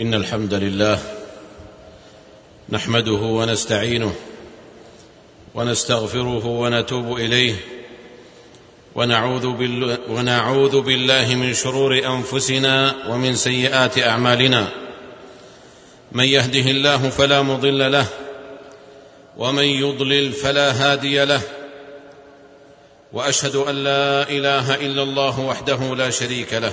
إن الحمد لله نحمده ونستعينه ونستغفره ونتوب إليه ونعوذ, بال... ونعوذ بالله من شرور أنفسنا ومن سيئات أعمالنا. من يهده الله فلا مضل له ومن يضلل فلا هادي له. وأشهد أن لا إله إلا الله وحده لا شريك له.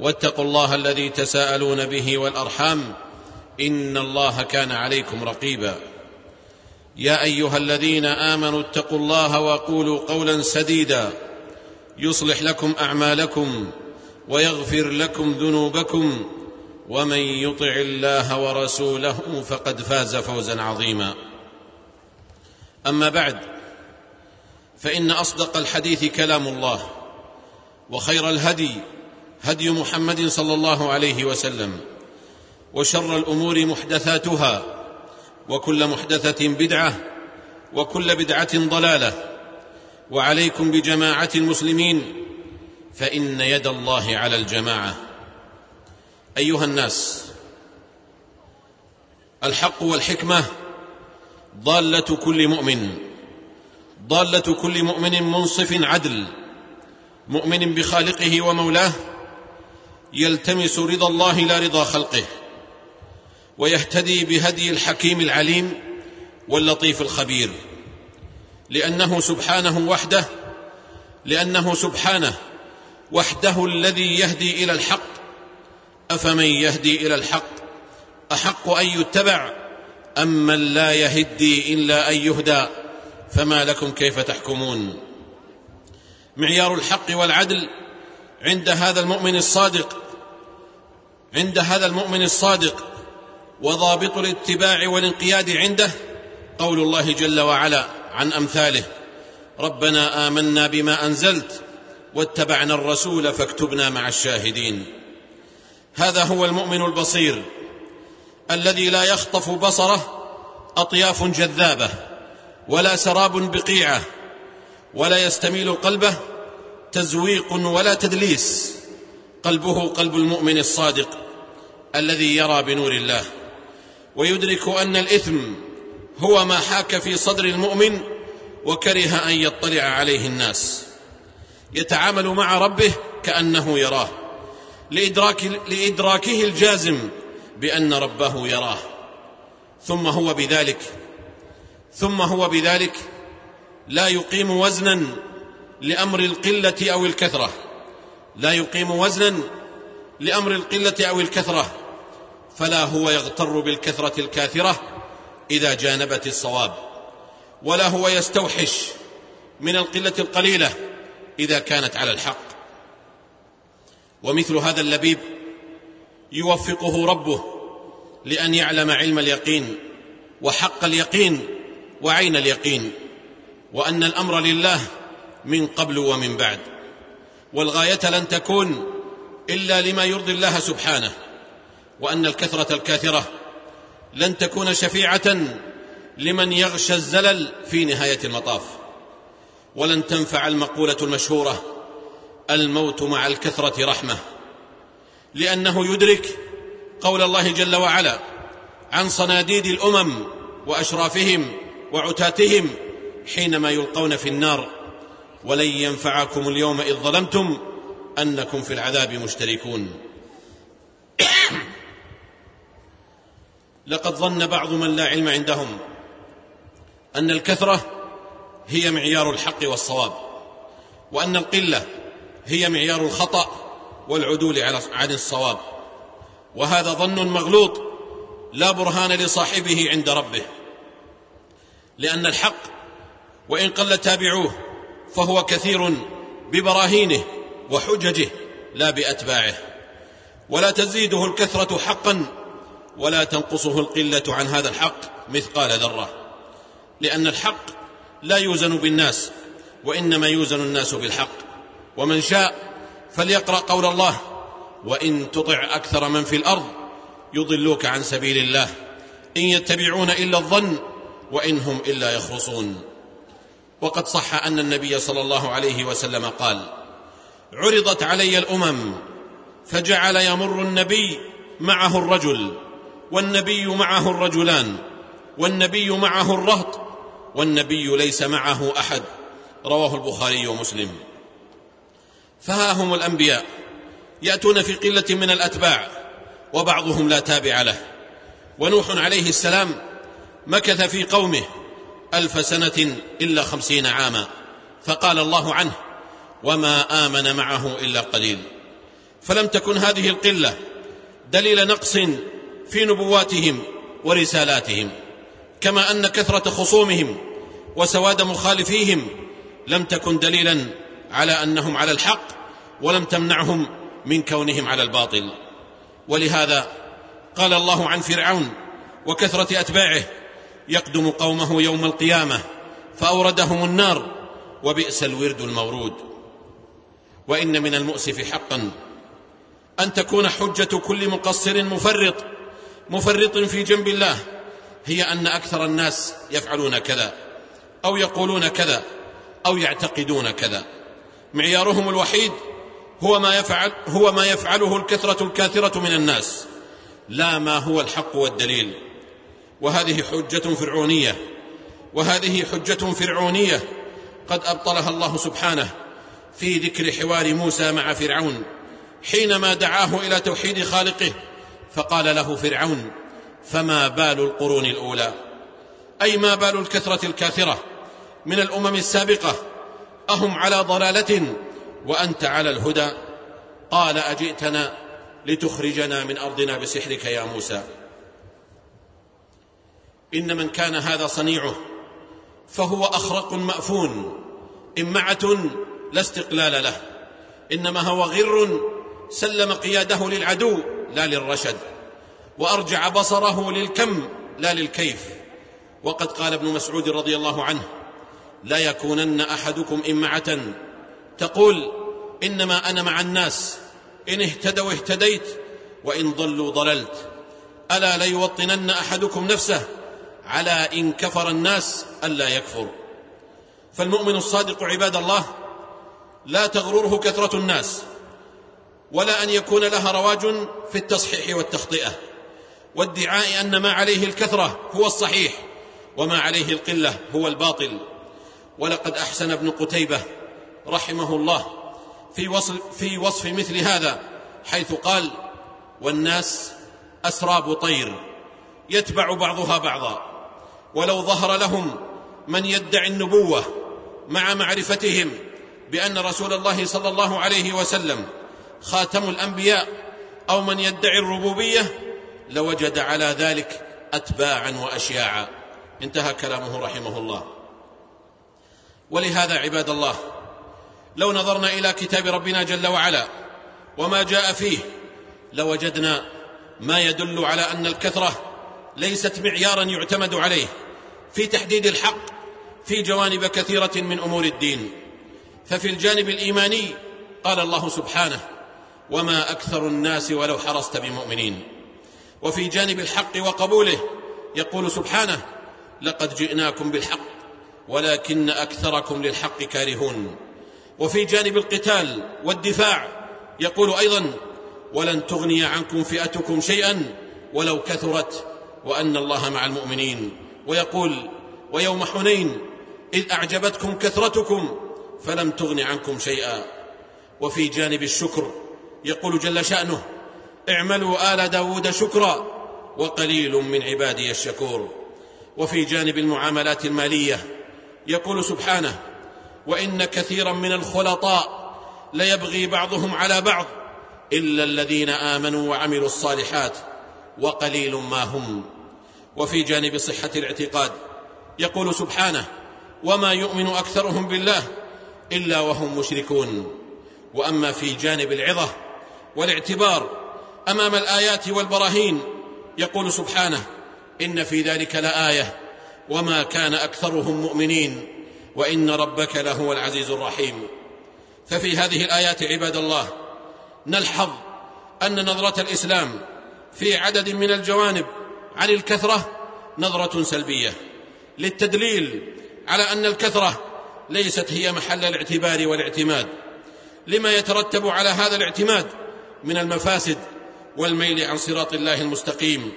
واتقوا الله الذي تساءلون به والأرحام إن الله كان عليكم رقيبا. يا أيها الذين آمنوا اتقوا الله وقولوا قولا سديدا. يصلح لكم أعمالكم ويغفر لكم ذنوبكم. ومن يطع الله ورسوله فقد فاز فوزا عظيما. أما بعد فإن أصدق الحديث كلام الله وخير الهدي هدي محمد صلى الله عليه وسلم وشر الأمور محدثاتها وكل محدثة بدعة وكل بدعة ضلالة وعليكم بجماعة المسلمين فإن يد الله على الجماعة. أيها الناس الحق والحكمة ضالة كل مؤمن ضالة كل مؤمن منصف عدل مؤمن بخالقه ومولاه يلتمس رضا الله لا رضا خلقه ويهتدي بهدي الحكيم العليم واللطيف الخبير. لأنه سبحانه وحده لأنه سبحانه وحده الذي يهدي إلى الحق. أفمن يهدي إلى الحق؟ أحق أن يتبع؟ ام من لا يهدي إلا أن يهدى. فما لكم كيف تحكمون؟ معيار الحق والعدل عند هذا المؤمن الصادق عند هذا المؤمن الصادق وضابط الاتباع والانقياد عنده قول الله جل وعلا عن أمثاله ربنا آمنا بما أنزلت واتبعنا الرسول فاكتبنا مع الشاهدين. هذا هو المؤمن البصير الذي لا يخطف بصره أطياف جذابة ولا سراب بقيعة ولا يستميل قلبه تزويق ولا تدليس. قلبه قلب المؤمن الصادق الذي يرى بنور الله. ويدرك أن الإثم هو ما حاك في صدر المؤمن وكره أن يطلع عليه الناس. يتعامل مع ربه كأنه يراه. لإدراك لإدراكه الجازم بأن ربه يراه. ثم هو بذلك ثم هو بذلك لا يقيم وزنا لأمر القلة أو الكثرة. لا يقيم وزنا لأمر القلة أو الكثرة. فلا هو يغتر بالكثرة الكاثرة إذا جانبت الصواب. ولا هو يستوحش من القلة القليلة إذا كانت على الحق. ومثل هذا اللبيب يوفقه ربه لأن يعلم علم اليقين وحق اليقين وعين اليقين. وأن الأمر لله من قبل ومن بعد. والغاية لن تكون إلا لما يرضي الله سبحانه وأن الكثرة الكاثرة لن تكون شفيعة لمن يغشى الزلل في نهاية المطاف. ولن تنفع المقولة المشهورة الموت مع الكثرة رحمة. لأنه يدرك قول الله جل وعلا عن صناديد الأمم وأشرافهم وعتاتهم حينما يلقون في النار. ولن ينفعكم اليوم إذ ظلمتم أنكم في العذاب مشتركون. لقد ظن بعض من لا علم عندهم أن الكثرة هي معيار الحق والصواب وأن القلة هي معيار الخطأ والعدول عن الصواب وهذا ظن مغلوط لا برهان لصاحبه عند ربه لأن الحق وإن قل تابعوه فهو كثير ببراهينه وحججه لا بأتباعه. ولا تزيده الكثرة حقا ولا تنقصه القلة عن هذا الحق مثقال ذرة. لأن الحق لا يوزن بالناس وإنما يوزن الناس بالحق. ومن شاء فليقرأ قول الله وإن تطع أكثر من في الأرض يضلوك عن سبيل الله. إن يتبعون إلا الظن وإن هم إلا يخرصون. وقد صح أن النبي صلى الله عليه وسلم قال عرضت علي الأمم فجعل يمر النبي معه الرجل والنبي معه الرجلان والنبي معه الرهط والنبي ليس معه أحد رواه البخاري ومسلم. فها هم الأنبياء يأتون في قلة من الأتباع وبعضهم لا تابع له. ونوح عليه السلام مكث في قومه ألف سنة إلا خمسين عاما. فقال الله عنه وما آمن معه إلا قليل. فلم تكن هذه القلة دليل نقص في نبواتهم ورسالاتهم كما أن كثرة خصومهم وسواد مخالفيهم لم تكن دليلا على أنهم على الحق ولم تمنعهم من كونهم على الباطل. ولهذا قال الله عن فرعون وكثرة أتباعه يقدم قومه يوم القيامة فأوردهم النار وبئس الورد المورود. وإن من المؤسف حقا أن تكون حجة كل مقصر مفرط مفرط في جنب الله هي أن أكثر الناس يفعلون كذا أو يقولون كذا أو يعتقدون كذا. معيارهم الوحيد هو ما يفعل هو ما يفعله الكثرة الكاثرة من الناس لا ما هو الحق والدليل. وهذه حجة فرعونية وهذه حجة فرعونية قد أبطلها الله سبحانه في ذكر حوار موسى مع فرعون حينما دعاه إلى توحيد خالقه فقال له فرعون فما بال القرون الأولى؟ أي ما بال الكثرة الكاثرة من الأمم السابقة؟ أهم على ضلالة وأنت على الهدى؟ قال أجئتنا لتخرجنا من أرضنا بسحرك يا موسى. إن من كان هذا صنيعه فهو أخرق مأفون إمعة لا استقلال له إنما هو غر سلم قياده للعدو لا للرشد وأرجع بصره للكم لا للكيف. وقد قال ابن مسعود رضي الله عنه لا يكونن أحدكم إمعة تقول إنما أنا مع الناس إن اهتدوا اهتديت وإن ضلوا ضللت ألا ليوطنن أحدكم نفسه على إن كفر الناس ألا يكفر فالمؤمن الصادق عباد الله لا تغرره كثرة الناس ولا أن يكون لها رواج في التصحيح والتخطئة وادعاء أن ما عليه الكثرة هو الصحيح وما عليه القلة هو الباطل. ولقد أحسن ابن قتيبة رحمه الله في وصف, في وصف مثل هذا حيث قال والناس أسراب طير يتبع بعضها بعضا. ولو ظهر لهم من يدعي النبوة مع معرفتهم بأن رسول الله صلى الله عليه وسلم خاتم الأنبياء أو من يدعي الربوبية لوجد على ذلك اتباعا واشياعا. انتهى كلامه رحمه الله. ولهذا عباد الله لو نظرنا إلى كتاب ربنا جل وعلا وما جاء فيه لوجدنا ما يدل على أن الكثرة ليست معيارا يعتمد عليه في تحديد الحق في جوانب كثيرة من أمور الدين. ففي الجانب الإيماني قال الله سبحانه وما أكثر الناس ولو حرصت بمؤمنين وفي جانب الحق وقبوله يقول سبحانه لقد جئناكم بالحق ولكن أكثركم للحق كارهون وفي جانب القتال والدفاع يقول أيضا ولن تغني عنكم فئتكم شيئا ولو كثرت وأن الله مع المؤمنين. ويقول ويوم حنين إذ أعجبتكم كثرتكم فلم تغن عنكم شيئا. وفي جانب الشكر يقول جل شأنه اعملوا آل داود شكرا وقليل من عبادي الشكور. وفي جانب المعاملات المالية يقول سبحانه وإن كثيرا من الخلطاء ليبغي بعضهم على بعض إلا الذين آمنوا وعملوا الصالحات وقليل ما هم. وفي جانب صحة الاعتقاد يقول سبحانه وما يؤمن أكثرهم بالله إلا وهم مشركون وأما في جانب العظة والاعتبار أمام الآيات والبراهين يقول سبحانه إن في ذلك لآية وما كان أكثرهم مؤمنين وإن ربك لهو العزيز الرحيم. ففي هذه الآيات عباد الله نلحظ أن نظرة الإسلام في عدد من الجوانب عن الكثرة نظرة سلبية للتدليل على أن الكثرة ليست هي محل الاعتبار والاعتماد لما يترتب على هذا الاعتماد من المفاسد والميل عن صراط الله المستقيم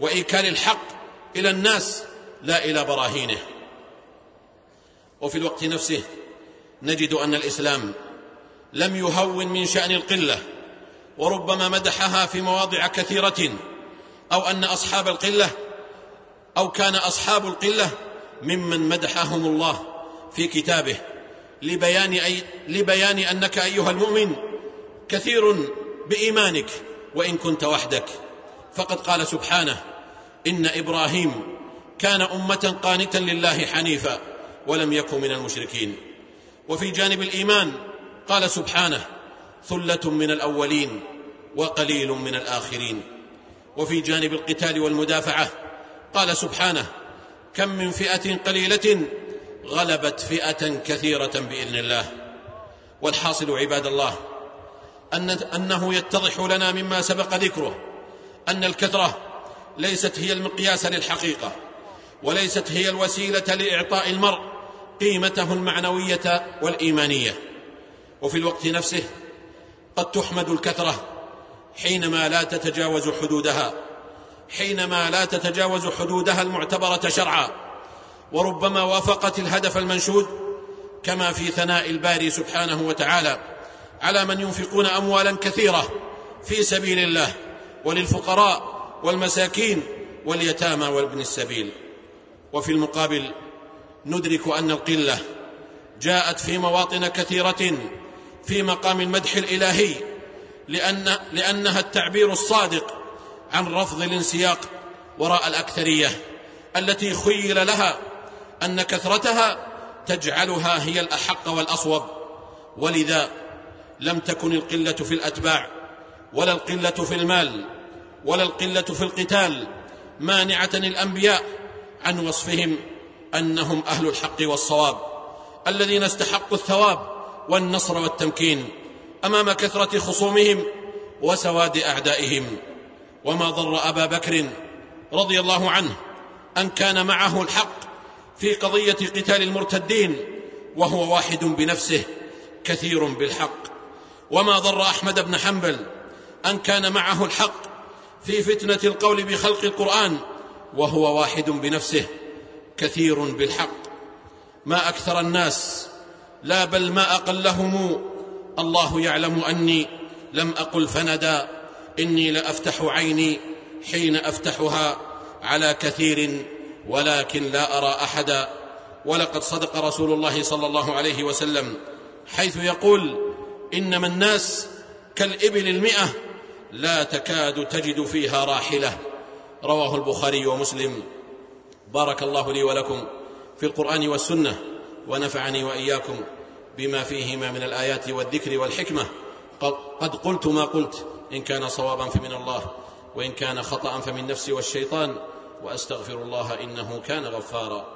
وإيكال الحق إلى الناس لا إلى براهينه. وفي الوقت نفسه نجد أن الإسلام لم يهون من شأن القلة وربما مدحها في مواضع كثيرة أو أن أصحاب القلة أو كان أصحاب القلة ممن مدحهم الله في كتابه لبيان, أي لبيان أنك أيها المؤمن كثير بإيمانك وإن كنت وحدك. فقد قال سبحانه إن إبراهيم كان أمة قانتا لله حنيفا ولم يكن من المشركين. وفي جانب الإيمان قال سبحانه ثلة من الأولين وقليل من الآخرين. وفي جانب القتال والمدافعة قال سبحانه كم من فئة قليلة غلبت فئة كثيرة بإذن الله. والحاصل عباد الله أن أنه يتضح لنا مما سبق ذكره أن الكثرة ليست هي المقياس للحقيقة وليست هي الوسيلة لإعطاء المرء قيمته المعنوية والإيمانية. وفي الوقت نفسه قد تحمد الكثرة حينما لا تتجاوز حدودها حينما لا تتجاوز حدودها المعتبرة شرعا وربما وافقت الهدف المنشود كما في ثناء الباري سبحانه وتعالى على من ينفقون اموالا كثيرة في سبيل الله وللفقراء والمساكين واليتامى وابن السبيل. وفي المقابل ندرك أن القلة جاءت في مواطن كثيرة في مقام المدح الإلهي لأن لأنها التعبير الصادق عن رفض الانسياق وراء الأكثرية التي خيل لها أن كثرتها تجعلها هي الأحق والأصوب. ولذا لم تكن القلة في الأتباع ولا القلة في المال ولا القلة في القتال مانعة الانبياء عن وصفهم أنهم أهل الحق والصواب الذين استحقوا الثواب والنصر والتمكين أمام كثرة خصومهم وسواد أعدائهم. وما ضر أبا بكر رضي الله عنه أن كان معه الحق في قضية قتال المرتدين وهو واحد بنفسه كثير بالحق. وما ضر أحمد بن حنبل أن كان معه الحق في فتنة القول بخلق القرآن وهو واحد بنفسه كثير بالحق. ما أكثر الناس لا بل ما أقلهم الله يعلم أني لم أقل فندى إني لأفتح عيني حين أفتحها على كثير ولكن لا أرى أحدا ولقد صدق رسول الله صلى الله عليه وسلم حيث يقول إنما الناس كالإبل المئة لا تكاد تجد فيها راحلة رواه البخاري ومسلم بارك الله لي ولكم في القرآن والسنة ونفعني وإياكم بما فيهما من الآيات والذكر والحكمة. قد قلت ما قلت إن كان صوابا فمن الله وإن كان خطا فمن نفسي والشيطان وأستغفر الله إنه كان غفارا.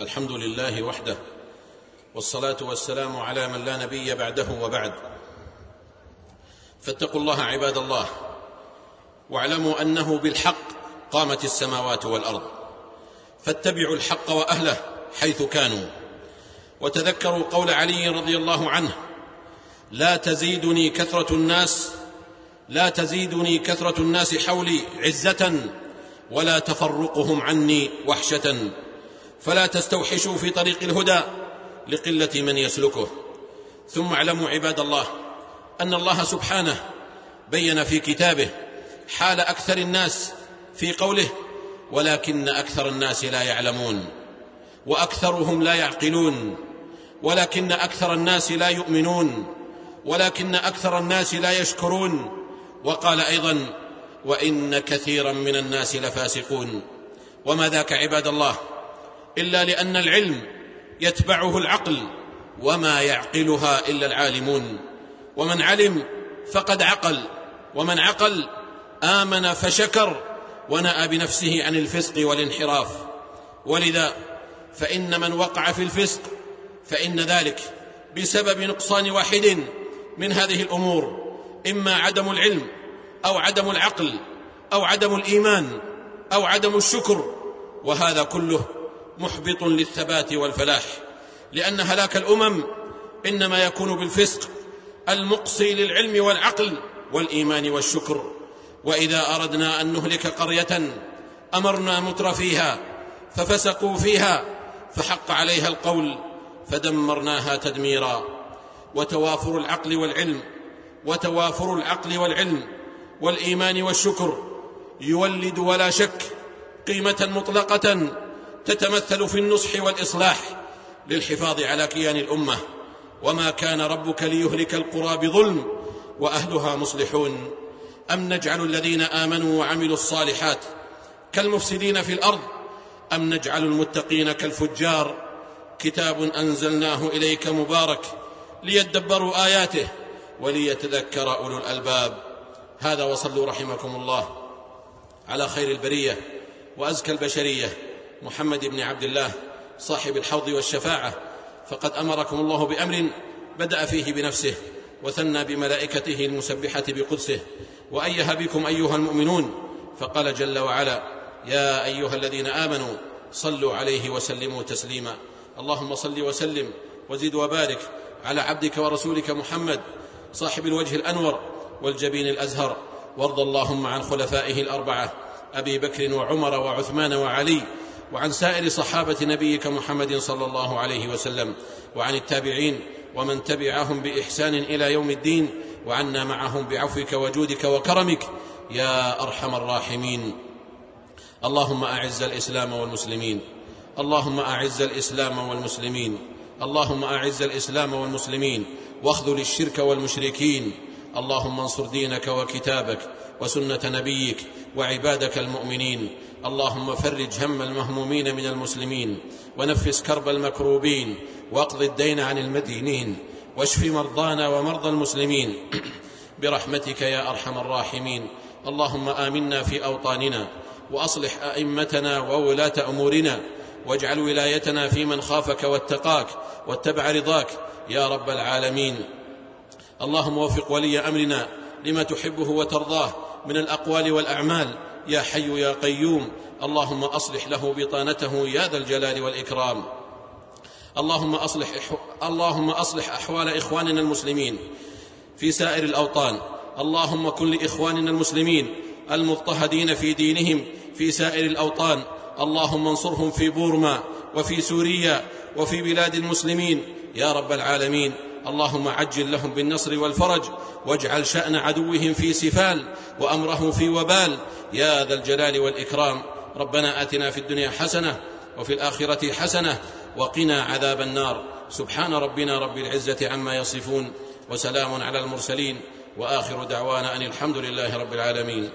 الحمد لله وحده والصلاة والسلام على من لا نبي بعده وبعد. فاتقوا الله عباد الله واعلموا أنه بالحق قامت السماوات والأرض. فاتبعوا الحق وأهله حيث كانوا. وتذكروا قول علي رضي الله عنه لا تزيدني كثرة الناس لا تزيدني كثرة الناس حولي عزة ولا تفرقهم عني وحشة. فلا تستوحشوا في طريق الهدى لقلة من يسلكه. ثم اعلموا عباد الله أن الله سبحانه بين في كتابه حال أكثر الناس في قوله ولكن أكثر الناس لا يعلمون وأكثرهم لا يعقلون ولكن أكثر الناس لا يؤمنون ولكن أكثر الناس لا يشكرون وقال أيضا وإن كثيرا من الناس لفاسقون. وما ذاك عباد الله إلا لأن العلم يتبعه العقل وما يعقلها إلا العالمون. ومن علم فقد عقل ومن عقل آمن فشكر ونأى بنفسه عن الفسق والانحراف. ولذا فإن من وقع في الفسق فإن ذلك بسبب نقصان واحد من هذه الأمور إما عدم العلم أو عدم العقل أو عدم الإيمان أو عدم الشكر وهذا كله محبط للثبات والفلاح لأن هلاك الأمم إنما يكون بالفسق المقصي للعلم والعقل والإيمان والشكر. وإذا أردنا أن نهلك قرية أمرنا متر فيها ففسقوا فيها فحق عليها القول فدمرناها تدميرا. وتوافر العقل والعلم وتوافر العقل والعلم والإيمان والشكر يولد ولا شك قيمة مطلقة تتمثل في النصح والإصلاح للحفاظ على كيان الأمة. وما كان ربك ليهلك القرى بظلم وأهلها مصلحون. أم نجعل الذين آمنوا وعملوا الصالحات كالمفسدين في الأرض؟ أم نجعل المتقين كالفجار؟ كتاب أنزلناه إليك مبارك ليدبروا آياته وليتذكر أولو الألباب. هذا وصلوا رحمكم الله على خير البرية وأزكى البشرية. محمد بن عبد الله صاحب الحوض والشفاعة فقد أمركم الله بأمر بدأ فيه بنفسه وثنى بملائكته المسبحة بقدسه وايه بكم أيها المؤمنون فقال جل وعلا يا أيها الذين آمنوا صلوا عليه وسلموا تسليما. اللهم صل وسلم وزد وبارك على عبدك ورسولك محمد صاحب الوجه الأنور والجبين الأزهر. وارض اللهم عن خلفائه الأربعة أبي بكر وعمر وعثمان وعلي وعن سائر صحابة نبيك محمد صلى الله عليه وسلم وعن التابعين ومن تبعهم بإحسان إلى يوم الدين وعنا معهم بعفوك وجودك وكرمك يا أرحم الراحمين. اللهم أعز الإسلام والمسلمين. اللهم أعز الإسلام والمسلمين. اللهم أعز الإسلام والمسلمين. واخذل الشرك والمشركين. اللهم انصر دينك وكتابك وسنة نبيك وعبادك المؤمنين. اللهم فرج هم المهمومين من المسلمين ونفس كرب المكروبين واقض الدين عن المدينين واشف مرضانا ومرضى المسلمين. برحمتك يا أرحم الراحمين. اللهم آمنا في أوطاننا وأصلح أئمتنا وولاة أمورنا واجعل ولايتنا في من خافك واتقاك واتبع رضاك يا رب العالمين. اللهم وفق ولي أمرنا لما تحبه وترضاه من الأقوال والأعمال يا حي يا قيوم اللهم أصلح له بطانته يا ذا الجلال والإكرام. اللهم أصلح اللهم أصلح أحوال إخواننا المسلمين في سائر الأوطان. اللهم كن لإخواننا المسلمين المضطهدين في دينهم في سائر الأوطان. اللهم انصرهم في بورما وفي سوريا وفي بلاد المسلمين. يا رب العالمين. اللهم عجل لهم بالنصر والفرج واجعل شأن عدوهم في سفال وامره في وبال. يا ذا الجلال والإكرام. ربنا آتنا في الدنيا حسنة وفي الآخرة حسنة وقنا عذاب النار. سبحان ربنا رب العزة عما يصفون وسلام على المرسلين وآخر دعوانا أن الحمد لله رب العالمين.